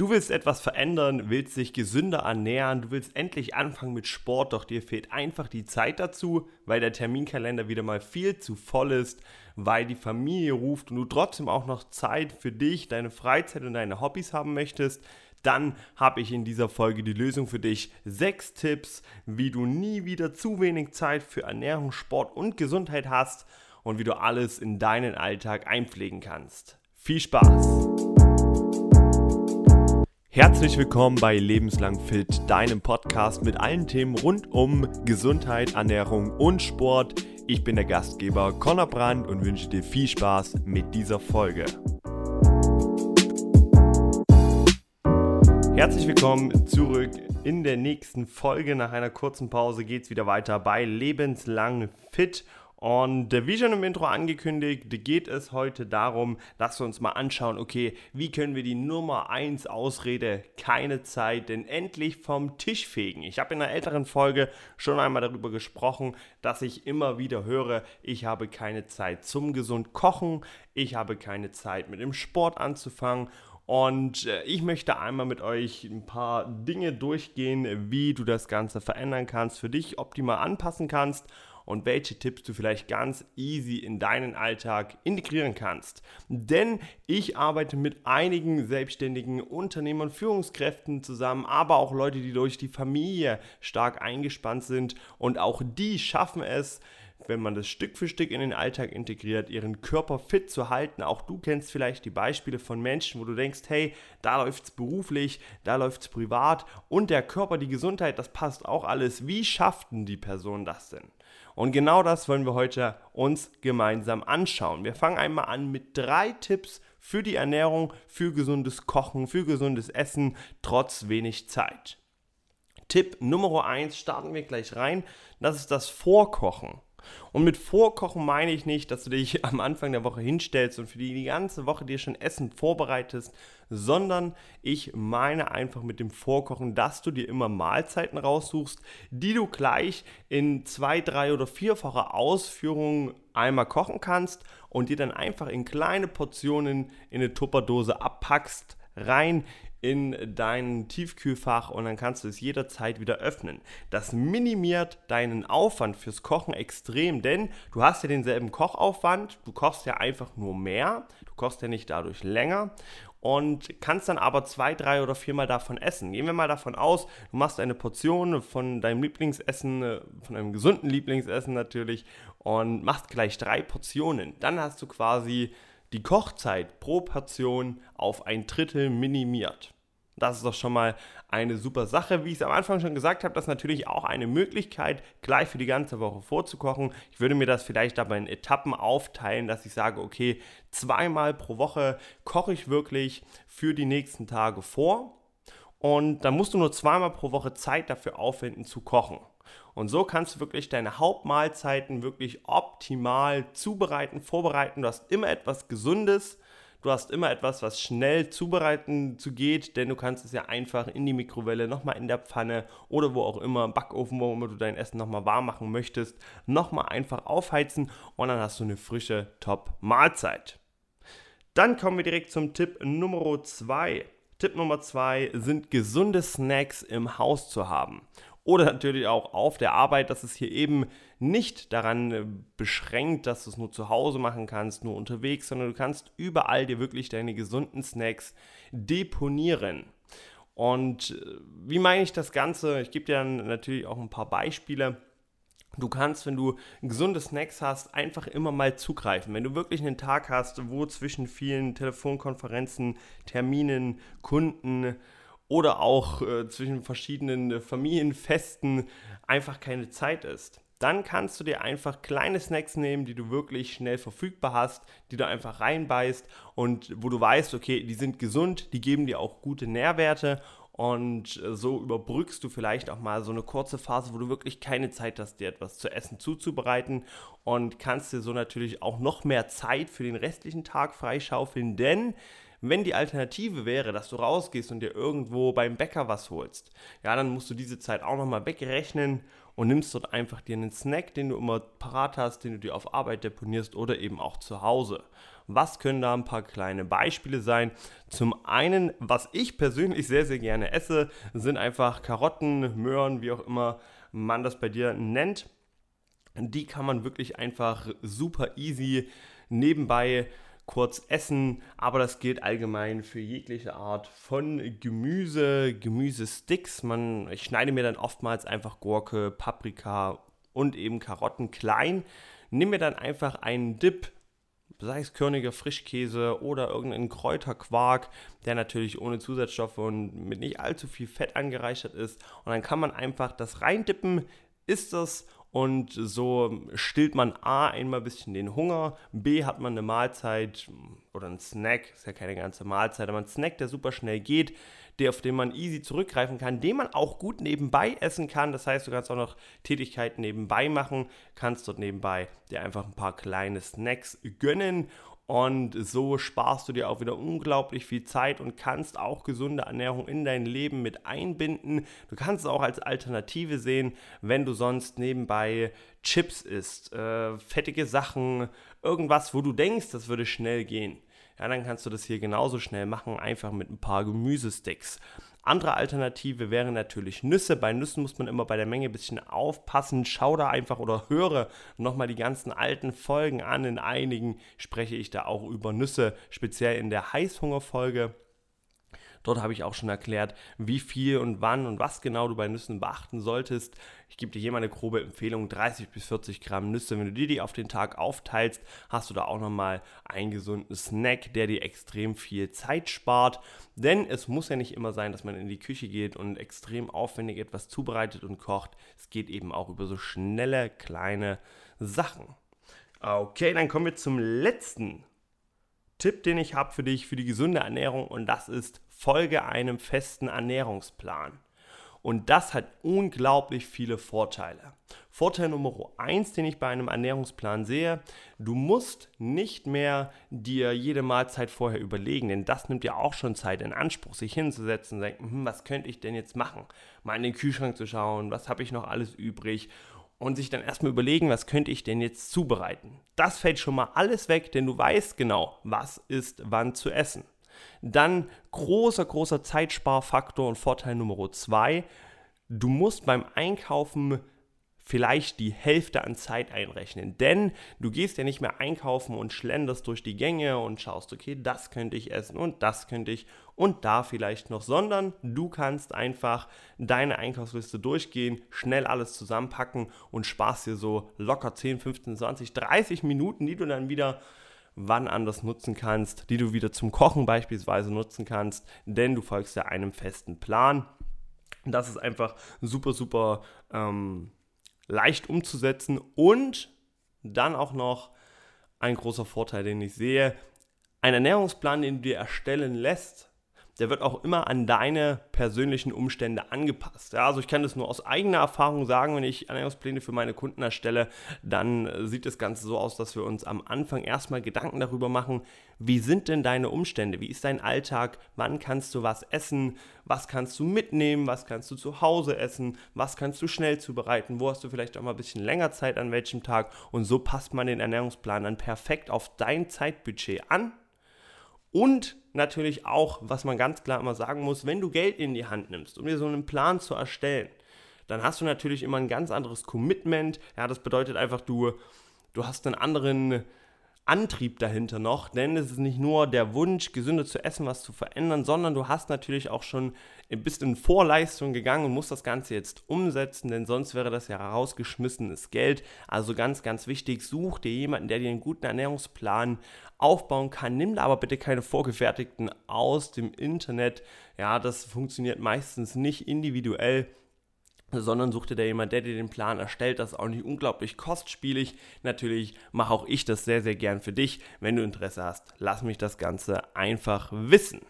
Du willst etwas verändern, willst dich gesünder ernähren, du willst endlich anfangen mit Sport, doch dir fehlt einfach die Zeit dazu, weil der Terminkalender wieder mal viel zu voll ist, weil die Familie ruft und du trotzdem auch noch Zeit für dich, deine Freizeit und deine Hobbys haben möchtest. Dann habe ich in dieser Folge die Lösung für dich. Sechs Tipps, wie du nie wieder zu wenig Zeit für Ernährung, Sport und Gesundheit hast und wie du alles in deinen Alltag einpflegen kannst. Viel Spaß! Herzlich willkommen bei Lebenslang Fit, deinem Podcast mit allen Themen rund um Gesundheit, Ernährung und Sport. Ich bin der Gastgeber Conor Brandt und wünsche dir viel Spaß mit dieser Folge. Herzlich willkommen zurück in der nächsten Folge. Nach einer kurzen Pause geht es wieder weiter bei Lebenslang Fit. Und wie schon im Intro angekündigt, geht es heute darum, dass wir uns mal anschauen, okay, wie können wir die Nummer 1 Ausrede keine Zeit denn endlich vom Tisch fegen. Ich habe in einer älteren Folge schon einmal darüber gesprochen, dass ich immer wieder höre, ich habe keine Zeit zum gesund kochen, ich habe keine Zeit mit dem Sport anzufangen und äh, ich möchte einmal mit euch ein paar Dinge durchgehen, wie du das Ganze verändern kannst, für dich optimal anpassen kannst und welche Tipps du vielleicht ganz easy in deinen Alltag integrieren kannst. Denn ich arbeite mit einigen selbstständigen Unternehmern, Führungskräften zusammen, aber auch Leute, die durch die Familie stark eingespannt sind und auch die schaffen es, wenn man das Stück für Stück in den Alltag integriert, ihren Körper fit zu halten. Auch du kennst vielleicht die Beispiele von Menschen, wo du denkst, hey, da läuft es beruflich, da läuft es privat und der Körper, die Gesundheit, das passt auch alles. Wie schafften die Person das denn? Und genau das wollen wir heute uns gemeinsam anschauen. Wir fangen einmal an mit drei Tipps für die Ernährung, für gesundes Kochen, für gesundes Essen, trotz wenig Zeit. Tipp Nummer 1 starten wir gleich rein. Das ist das Vorkochen. Und mit Vorkochen meine ich nicht, dass du dich am Anfang der Woche hinstellst und für die, ganze Woche dir schon Essen vorbereitest, sondern ich meine einfach mit dem Vorkochen, dass du dir immer Mahlzeiten raussuchst, die du gleich in zwei, drei oder vierfacher Ausführung einmal kochen kannst und dir dann einfach in kleine Portionen in eine Tupperdose abpackst, rein in dein Tiefkühlfach und dann kannst du es jederzeit wieder öffnen. Das minimiert deinen Aufwand fürs Kochen extrem, denn du hast ja denselben Kochaufwand, du kochst ja einfach nur mehr, du kochst ja nicht dadurch länger und kannst dann aber zwei, drei oder viermal davon essen. Gehen wir mal davon aus, du machst eine Portion von deinem Lieblingsessen, äh, von einem gesunden Lieblingsessen natürlich und machst gleich drei Portionen. Dann hast du quasi die Kochzeit pro Portion auf ein Drittel minimiert. Das ist doch schon mal eine super Sache. Wie ich es am Anfang schon gesagt habe, das ist natürlich auch eine Möglichkeit, gleich für die ganze Woche vorzukochen. Ich würde mir das vielleicht aber in Etappen aufteilen, dass ich sage, okay, zweimal pro Woche koche ich wirklich für die nächsten Tage vor. Und dann musst du nur zweimal pro Woche Zeit dafür aufwenden zu kochen. Und so kannst du wirklich deine Hauptmahlzeiten wirklich optimal zubereiten, vorbereiten. Du hast immer etwas Gesundes. Du hast immer etwas, was schnell zubereiten zu geht, denn du kannst es ja einfach in die Mikrowelle, nochmal in der Pfanne oder wo auch immer, im Backofen, wo immer du dein Essen nochmal warm machen möchtest, nochmal einfach aufheizen und dann hast du eine frische Top-Mahlzeit. Dann kommen wir direkt zum Tipp Nummer 2. Tipp Nummer 2 sind gesunde Snacks im Haus zu haben oder natürlich auch auf der Arbeit, dass es hier eben nicht daran äh, beschränkt, dass du es nur zu Hause machen kannst, nur unterwegs, sondern du kannst überall dir wirklich deine gesunden Snacks deponieren. Und äh, wie meine ich das Ganze? Ich gebe dir dann natürlich auch ein paar Beispiele. Du kannst, wenn du gesunde Snacks hast, einfach immer mal zugreifen. Wenn du wirklich einen Tag hast, wo zwischen vielen Telefonkonferenzen, Terminen, Kunden, oder auch äh, zwischen verschiedenen äh, Familienfesten einfach keine Zeit ist. Dann kannst du dir einfach kleine Snacks nehmen, die du wirklich schnell verfügbar hast, die du einfach reinbeißt und wo du weißt, okay, die sind gesund, die geben dir auch gute Nährwerte und äh, so überbrückst du vielleicht auch mal so eine kurze Phase, wo du wirklich keine Zeit hast, dir etwas zu essen zuzubereiten und kannst dir so natürlich auch noch mehr Zeit für den restlichen Tag freischaufeln, denn wenn die Alternative wäre, dass du rausgehst und dir irgendwo beim Bäcker was holst, ja, dann musst du diese Zeit auch nochmal wegrechnen und nimmst dort einfach dir einen Snack, den du immer parat hast, den du dir auf Arbeit deponierst oder eben auch zu Hause. Was können da ein paar kleine Beispiele sein? Zum einen, was ich persönlich sehr, sehr gerne esse, sind einfach Karotten, Möhren, wie auch immer man das bei dir nennt. Die kann man wirklich einfach super easy nebenbei kurz essen, aber das gilt allgemein für jegliche Art von Gemüse, Gemüsesticks. Man, ich schneide mir dann oftmals einfach Gurke, Paprika und eben Karotten klein, nehme mir dann einfach einen Dip, sei es körniger Frischkäse oder irgendeinen Kräuterquark, der natürlich ohne Zusatzstoffe und mit nicht allzu viel Fett angereichert ist. Und dann kann man einfach das reindippen, isst das und so stillt man A einmal ein bisschen den Hunger, B hat man eine Mahlzeit oder einen Snack, ist ja keine ganze Mahlzeit, aber ein Snack, der super schnell geht, der, auf den man easy zurückgreifen kann, den man auch gut nebenbei essen kann. Das heißt, du kannst auch noch Tätigkeiten nebenbei machen, kannst dort nebenbei dir einfach ein paar kleine Snacks gönnen und so sparst du dir auch wieder unglaublich viel Zeit und kannst auch gesunde Ernährung in dein Leben mit einbinden. Du kannst es auch als Alternative sehen, wenn du sonst nebenbei Chips isst, äh, fettige Sachen, irgendwas, wo du denkst, das würde schnell gehen. Ja, dann kannst du das hier genauso schnell machen, einfach mit ein paar Gemüsesticks. Andere Alternative wäre natürlich Nüsse. Bei Nüssen muss man immer bei der Menge ein bisschen aufpassen. Schau da einfach oder höre nochmal die ganzen alten Folgen an. In einigen spreche ich da auch über Nüsse, speziell in der Heißhungerfolge. Dort habe ich auch schon erklärt, wie viel und wann und was genau du bei Nüssen beachten solltest. Ich gebe dir hier mal eine grobe Empfehlung, 30 bis 40 Gramm Nüsse. Wenn du dir die auf den Tag aufteilst, hast du da auch nochmal einen gesunden Snack, der dir extrem viel Zeit spart. Denn es muss ja nicht immer sein, dass man in die Küche geht und extrem aufwendig etwas zubereitet und kocht. Es geht eben auch über so schnelle, kleine Sachen. Okay, dann kommen wir zum letzten Tipp, den ich habe für dich für die gesunde Ernährung und das ist folge einem festen Ernährungsplan. Und das hat unglaublich viele Vorteile. Vorteil Nummer eins, den ich bei einem Ernährungsplan sehe, du musst nicht mehr dir jede Mahlzeit vorher überlegen, denn das nimmt ja auch schon Zeit in Anspruch, sich hinzusetzen und denken, hm, was könnte ich denn jetzt machen? Mal in den Kühlschrank zu schauen, was habe ich noch alles übrig und sich dann erstmal überlegen, was könnte ich denn jetzt zubereiten. Das fällt schon mal alles weg, denn du weißt genau, was ist wann zu essen. Dann großer, großer Zeitsparfaktor und Vorteil Nummer zwei, du musst beim Einkaufen vielleicht die Hälfte an Zeit einrechnen. Denn du gehst ja nicht mehr einkaufen und schlenderst durch die Gänge und schaust, okay, das könnte ich essen und das könnte ich und da vielleicht noch, sondern du kannst einfach deine Einkaufsliste durchgehen, schnell alles zusammenpacken und sparst dir so locker 10, 15, 20, 30 Minuten, die du dann wieder wann anders nutzen kannst, die du wieder zum Kochen beispielsweise nutzen kannst, denn du folgst ja einem festen Plan. Das ist einfach super, super ähm, leicht umzusetzen und dann auch noch ein großer Vorteil, den ich sehe, ein Ernährungsplan, den du dir erstellen lässt, der wird auch immer an deine persönlichen Umstände angepasst. Ja, also ich kann das nur aus eigener Erfahrung sagen, wenn ich Ernährungspläne für meine Kunden erstelle, dann sieht das Ganze so aus, dass wir uns am Anfang erstmal Gedanken darüber machen, wie sind denn deine Umstände, wie ist dein Alltag, wann kannst du was essen, was kannst du mitnehmen, was kannst du zu Hause essen, was kannst du schnell zubereiten, wo hast du vielleicht auch mal ein bisschen länger Zeit an welchem Tag? Und so passt man den Ernährungsplan dann perfekt auf dein Zeitbudget an und natürlich auch, was man ganz klar immer sagen muss, wenn du Geld in die Hand nimmst, um dir so einen Plan zu erstellen, dann hast du natürlich immer ein ganz anderes Commitment. Ja, das bedeutet einfach, du, du hast einen anderen Antrieb dahinter noch, denn es ist nicht nur der Wunsch, gesünder zu essen, was zu verändern, sondern du hast natürlich auch schon ein bisschen in Vorleistung gegangen und musst das Ganze jetzt umsetzen, denn sonst wäre das ja rausgeschmissenes Geld. Also ganz, ganz wichtig, such dir jemanden, der dir einen guten Ernährungsplan aufbauen kann. Nimm da aber bitte keine vorgefertigten aus dem Internet. Ja, das funktioniert meistens nicht individuell sondern such dir da jemand, der dir den Plan erstellt. Das ist auch nicht unglaublich kostspielig. Natürlich mache auch ich das sehr, sehr gern für dich. Wenn du Interesse hast, lass mich das Ganze einfach wissen.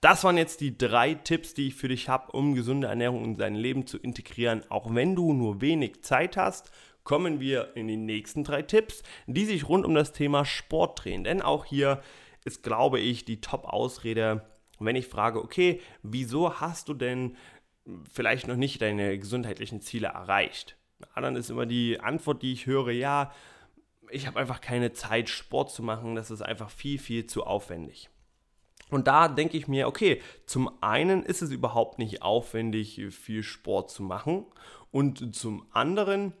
Das waren jetzt die drei Tipps, die ich für dich habe, um gesunde Ernährung in dein Leben zu integrieren. Auch wenn du nur wenig Zeit hast, kommen wir in die nächsten drei Tipps, die sich rund um das Thema Sport drehen. Denn auch hier ist, glaube ich, die Top-Ausrede, wenn ich frage, okay, wieso hast du denn vielleicht noch nicht deine gesundheitlichen Ziele erreicht. Ja, dann ist immer die Antwort, die ich höre, ja, ich habe einfach keine Zeit, Sport zu machen, das ist einfach viel, viel zu aufwendig. Und da denke ich mir, okay, zum einen ist es überhaupt nicht aufwendig, viel Sport zu machen. Und zum anderen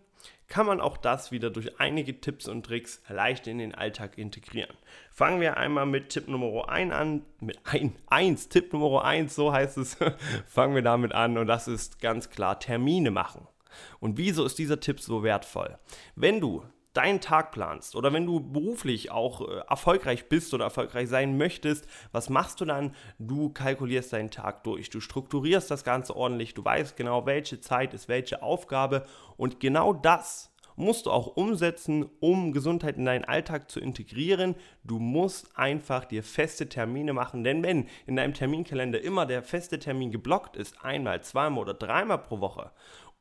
kann man auch das wieder durch einige Tipps und Tricks leicht in den Alltag integrieren. Fangen wir einmal mit Tipp Nummer 1 an, mit 1, Tipp Nummer 1, so heißt es, fangen wir damit an und das ist ganz klar Termine machen. Und wieso ist dieser Tipp so wertvoll? Wenn du deinen Tag planst oder wenn du beruflich auch äh, erfolgreich bist oder erfolgreich sein möchtest, was machst du dann? Du kalkulierst deinen Tag durch, du strukturierst das Ganze ordentlich, du weißt genau, welche Zeit ist welche Aufgabe und genau das musst du auch umsetzen, um Gesundheit in deinen Alltag zu integrieren. Du musst einfach dir feste Termine machen, denn wenn in deinem Terminkalender immer der feste Termin geblockt ist, einmal, zweimal oder dreimal pro Woche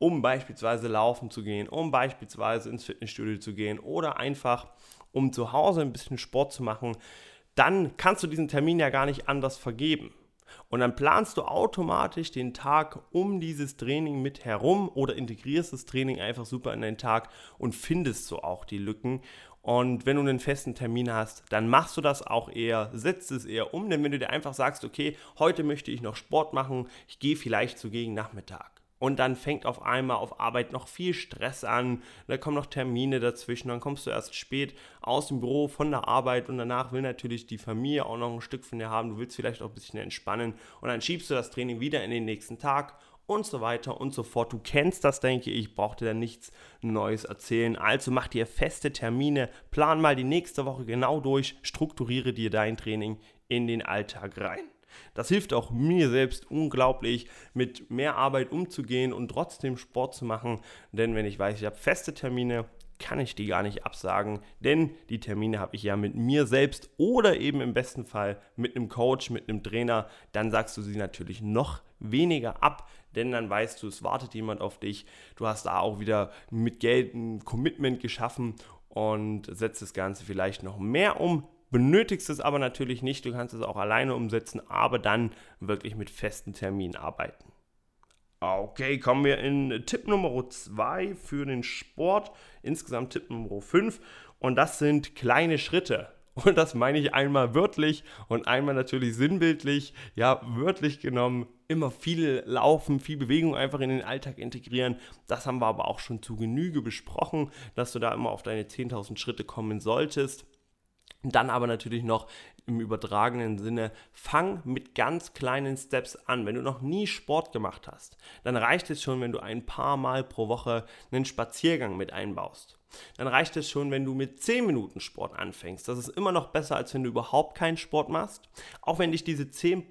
um beispielsweise laufen zu gehen, um beispielsweise ins Fitnessstudio zu gehen oder einfach um zu Hause ein bisschen Sport zu machen, dann kannst du diesen Termin ja gar nicht anders vergeben. Und dann planst du automatisch den Tag um dieses Training mit herum oder integrierst das Training einfach super in deinen Tag und findest so auch die Lücken. Und wenn du einen festen Termin hast, dann machst du das auch eher, setzt es eher um. Denn wenn du dir einfach sagst, okay, heute möchte ich noch Sport machen, ich gehe vielleicht so gegen Nachmittag und dann fängt auf einmal auf Arbeit noch viel Stress an, da kommen noch Termine dazwischen, dann kommst du erst spät aus dem Büro von der Arbeit und danach will natürlich die Familie auch noch ein Stück von dir haben, du willst vielleicht auch ein bisschen entspannen. Und dann schiebst du das Training wieder in den nächsten Tag und so weiter und so fort. Du kennst das, denke ich, brauch dir da nichts Neues erzählen. Also mach dir feste Termine, plan mal die nächste Woche genau durch, strukturiere dir dein Training in den Alltag rein. Das hilft auch mir selbst unglaublich, mit mehr Arbeit umzugehen und trotzdem Sport zu machen. Denn wenn ich weiß, ich habe feste Termine, kann ich die gar nicht absagen, denn die Termine habe ich ja mit mir selbst oder eben im besten Fall mit einem Coach, mit einem Trainer. Dann sagst du sie natürlich noch weniger ab, denn dann weißt du, es wartet jemand auf dich. Du hast da auch wieder mit Geld ein Commitment geschaffen und setzt das Ganze vielleicht noch mehr um, benötigst es aber natürlich nicht. Du kannst es auch alleine umsetzen, aber dann wirklich mit festen Terminen arbeiten. Okay, kommen wir in Tipp Nummer 2 für den Sport. Insgesamt Tipp Nummer 5. Und das sind kleine Schritte. Und das meine ich einmal wörtlich und einmal natürlich sinnbildlich. Ja, wörtlich genommen, immer viel Laufen, viel Bewegung einfach in den Alltag integrieren. Das haben wir aber auch schon zu Genüge besprochen, dass du da immer auf deine 10.000 Schritte kommen solltest. Dann aber natürlich noch im übertragenen Sinne, fang mit ganz kleinen Steps an. Wenn du noch nie Sport gemacht hast, dann reicht es schon, wenn du ein paar Mal pro Woche einen Spaziergang mit einbaust. Dann reicht es schon, wenn du mit 10 Minuten Sport anfängst. Das ist immer noch besser, als wenn du überhaupt keinen Sport machst. Auch wenn dich diese 10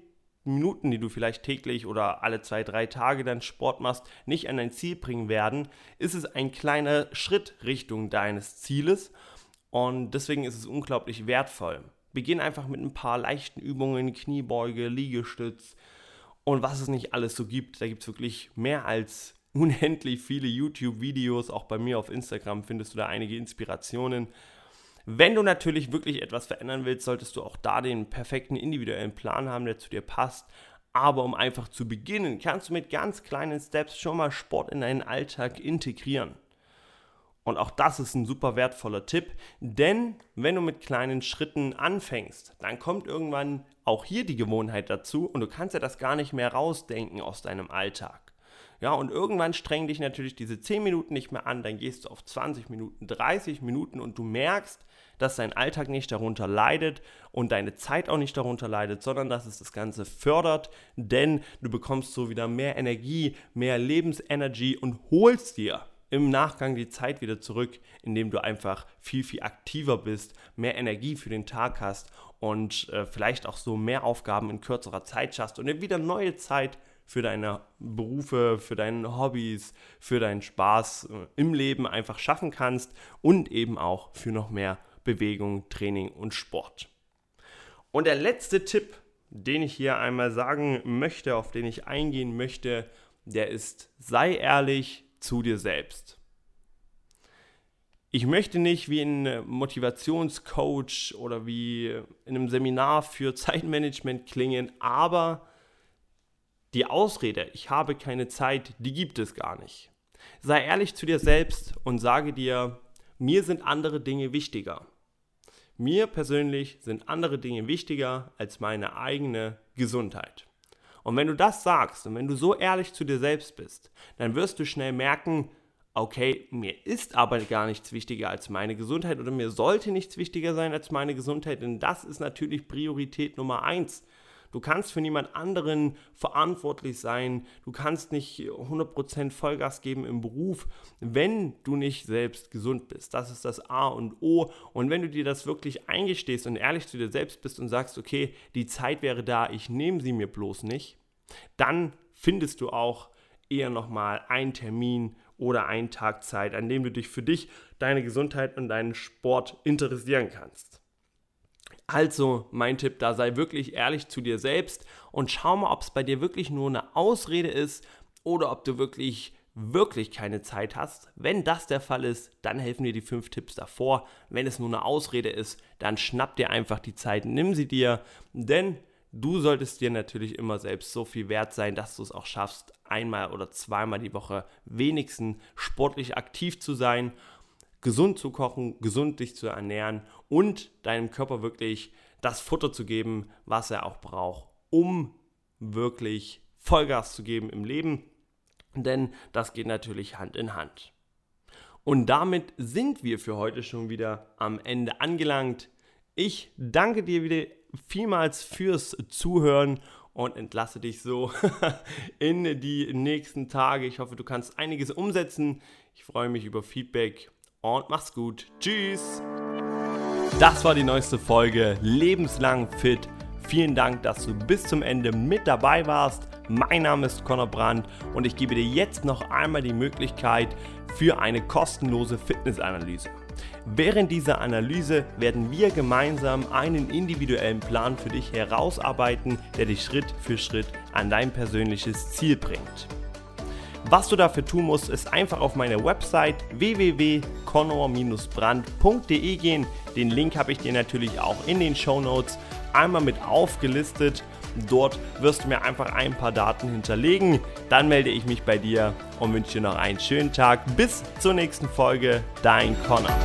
Minuten, die du vielleicht täglich oder alle zwei, drei Tage dann Sport machst, nicht an dein Ziel bringen werden, ist es ein kleiner Schritt Richtung deines Zieles und deswegen ist es unglaublich wertvoll. Beginn einfach mit ein paar leichten Übungen, Kniebeuge, Liegestütz und was es nicht alles so gibt. Da gibt es wirklich mehr als unendlich viele YouTube-Videos. Auch bei mir auf Instagram findest du da einige Inspirationen. Wenn du natürlich wirklich etwas verändern willst, solltest du auch da den perfekten individuellen Plan haben, der zu dir passt. Aber um einfach zu beginnen, kannst du mit ganz kleinen Steps schon mal Sport in deinen Alltag integrieren. Und auch das ist ein super wertvoller Tipp, denn wenn du mit kleinen Schritten anfängst, dann kommt irgendwann auch hier die Gewohnheit dazu und du kannst ja das gar nicht mehr rausdenken aus deinem Alltag. Ja, und irgendwann strengen dich natürlich diese 10 Minuten nicht mehr an, dann gehst du auf 20 Minuten, 30 Minuten und du merkst, dass dein Alltag nicht darunter leidet und deine Zeit auch nicht darunter leidet, sondern dass es das Ganze fördert, denn du bekommst so wieder mehr Energie, mehr Lebensenergie und holst dir im Nachgang die Zeit wieder zurück, indem du einfach viel, viel aktiver bist, mehr Energie für den Tag hast und äh, vielleicht auch so mehr Aufgaben in kürzerer Zeit schaffst und wieder neue Zeit für deine Berufe, für deine Hobbys, für deinen Spaß äh, im Leben einfach schaffen kannst und eben auch für noch mehr Bewegung, Training und Sport. Und der letzte Tipp, den ich hier einmal sagen möchte, auf den ich eingehen möchte, der ist, sei ehrlich, zu dir selbst. Ich möchte nicht wie ein Motivationscoach oder wie in einem Seminar für Zeitmanagement klingen, aber Die Ausrede, ich habe keine Zeit, die gibt es gar nicht. Sei ehrlich zu dir selbst und sage dir, mir sind andere Dinge wichtiger. Mir persönlich sind andere Dinge wichtiger als meine eigene Gesundheit. Und wenn du das sagst und wenn du so ehrlich zu dir selbst bist, dann wirst du schnell merken, okay, mir ist aber gar nichts wichtiger als meine Gesundheit oder mir sollte nichts wichtiger sein als meine Gesundheit, denn das ist natürlich Priorität Nummer eins. Du kannst für niemand anderen verantwortlich sein. Du kannst nicht 100% Vollgas geben im Beruf, wenn du nicht selbst gesund bist. Das ist das A und O. Und wenn du dir das wirklich eingestehst und ehrlich zu dir selbst bist und sagst, okay, die Zeit wäre da, ich nehme sie mir bloß nicht, dann findest du auch eher nochmal einen Termin oder einen Tag Zeit, an dem du dich für dich, deine Gesundheit und deinen Sport interessieren kannst. Also mein Tipp, da sei wirklich ehrlich zu dir selbst und schau mal, ob es bei dir wirklich nur eine Ausrede ist oder ob du wirklich wirklich keine Zeit hast. Wenn das der Fall ist, dann helfen dir die fünf Tipps davor. Wenn es nur eine Ausrede ist, dann schnapp dir einfach die Zeit, nimm sie dir, denn du solltest dir natürlich immer selbst so viel wert sein, dass du es auch schaffst, einmal oder zweimal die Woche wenigstens sportlich aktiv zu sein gesund zu kochen, gesund dich zu ernähren und deinem Körper wirklich das Futter zu geben, was er auch braucht, um wirklich Vollgas zu geben im Leben. Denn das geht natürlich Hand in Hand. Und damit sind wir für heute schon wieder am Ende angelangt. Ich danke dir wieder vielmals fürs Zuhören und entlasse dich so in die nächsten Tage. Ich hoffe, du kannst einiges umsetzen. Ich freue mich über Feedback und mach's gut. Tschüss. Das war die neueste Folge Lebenslang Fit. Vielen Dank, dass du bis zum Ende mit dabei warst. Mein Name ist Conor Brandt und ich gebe dir jetzt noch einmal die Möglichkeit für eine kostenlose Fitnessanalyse. Während dieser Analyse werden wir gemeinsam einen individuellen Plan für dich herausarbeiten, der dich Schritt für Schritt an dein persönliches Ziel bringt. Was du dafür tun musst, ist einfach auf meine Website www.connor-brand.de gehen. Den Link habe ich dir natürlich auch in den Show Notes einmal mit aufgelistet. Dort wirst du mir einfach ein paar Daten hinterlegen. Dann melde ich mich bei dir und wünsche dir noch einen schönen Tag. Bis zur nächsten Folge. Dein Connor.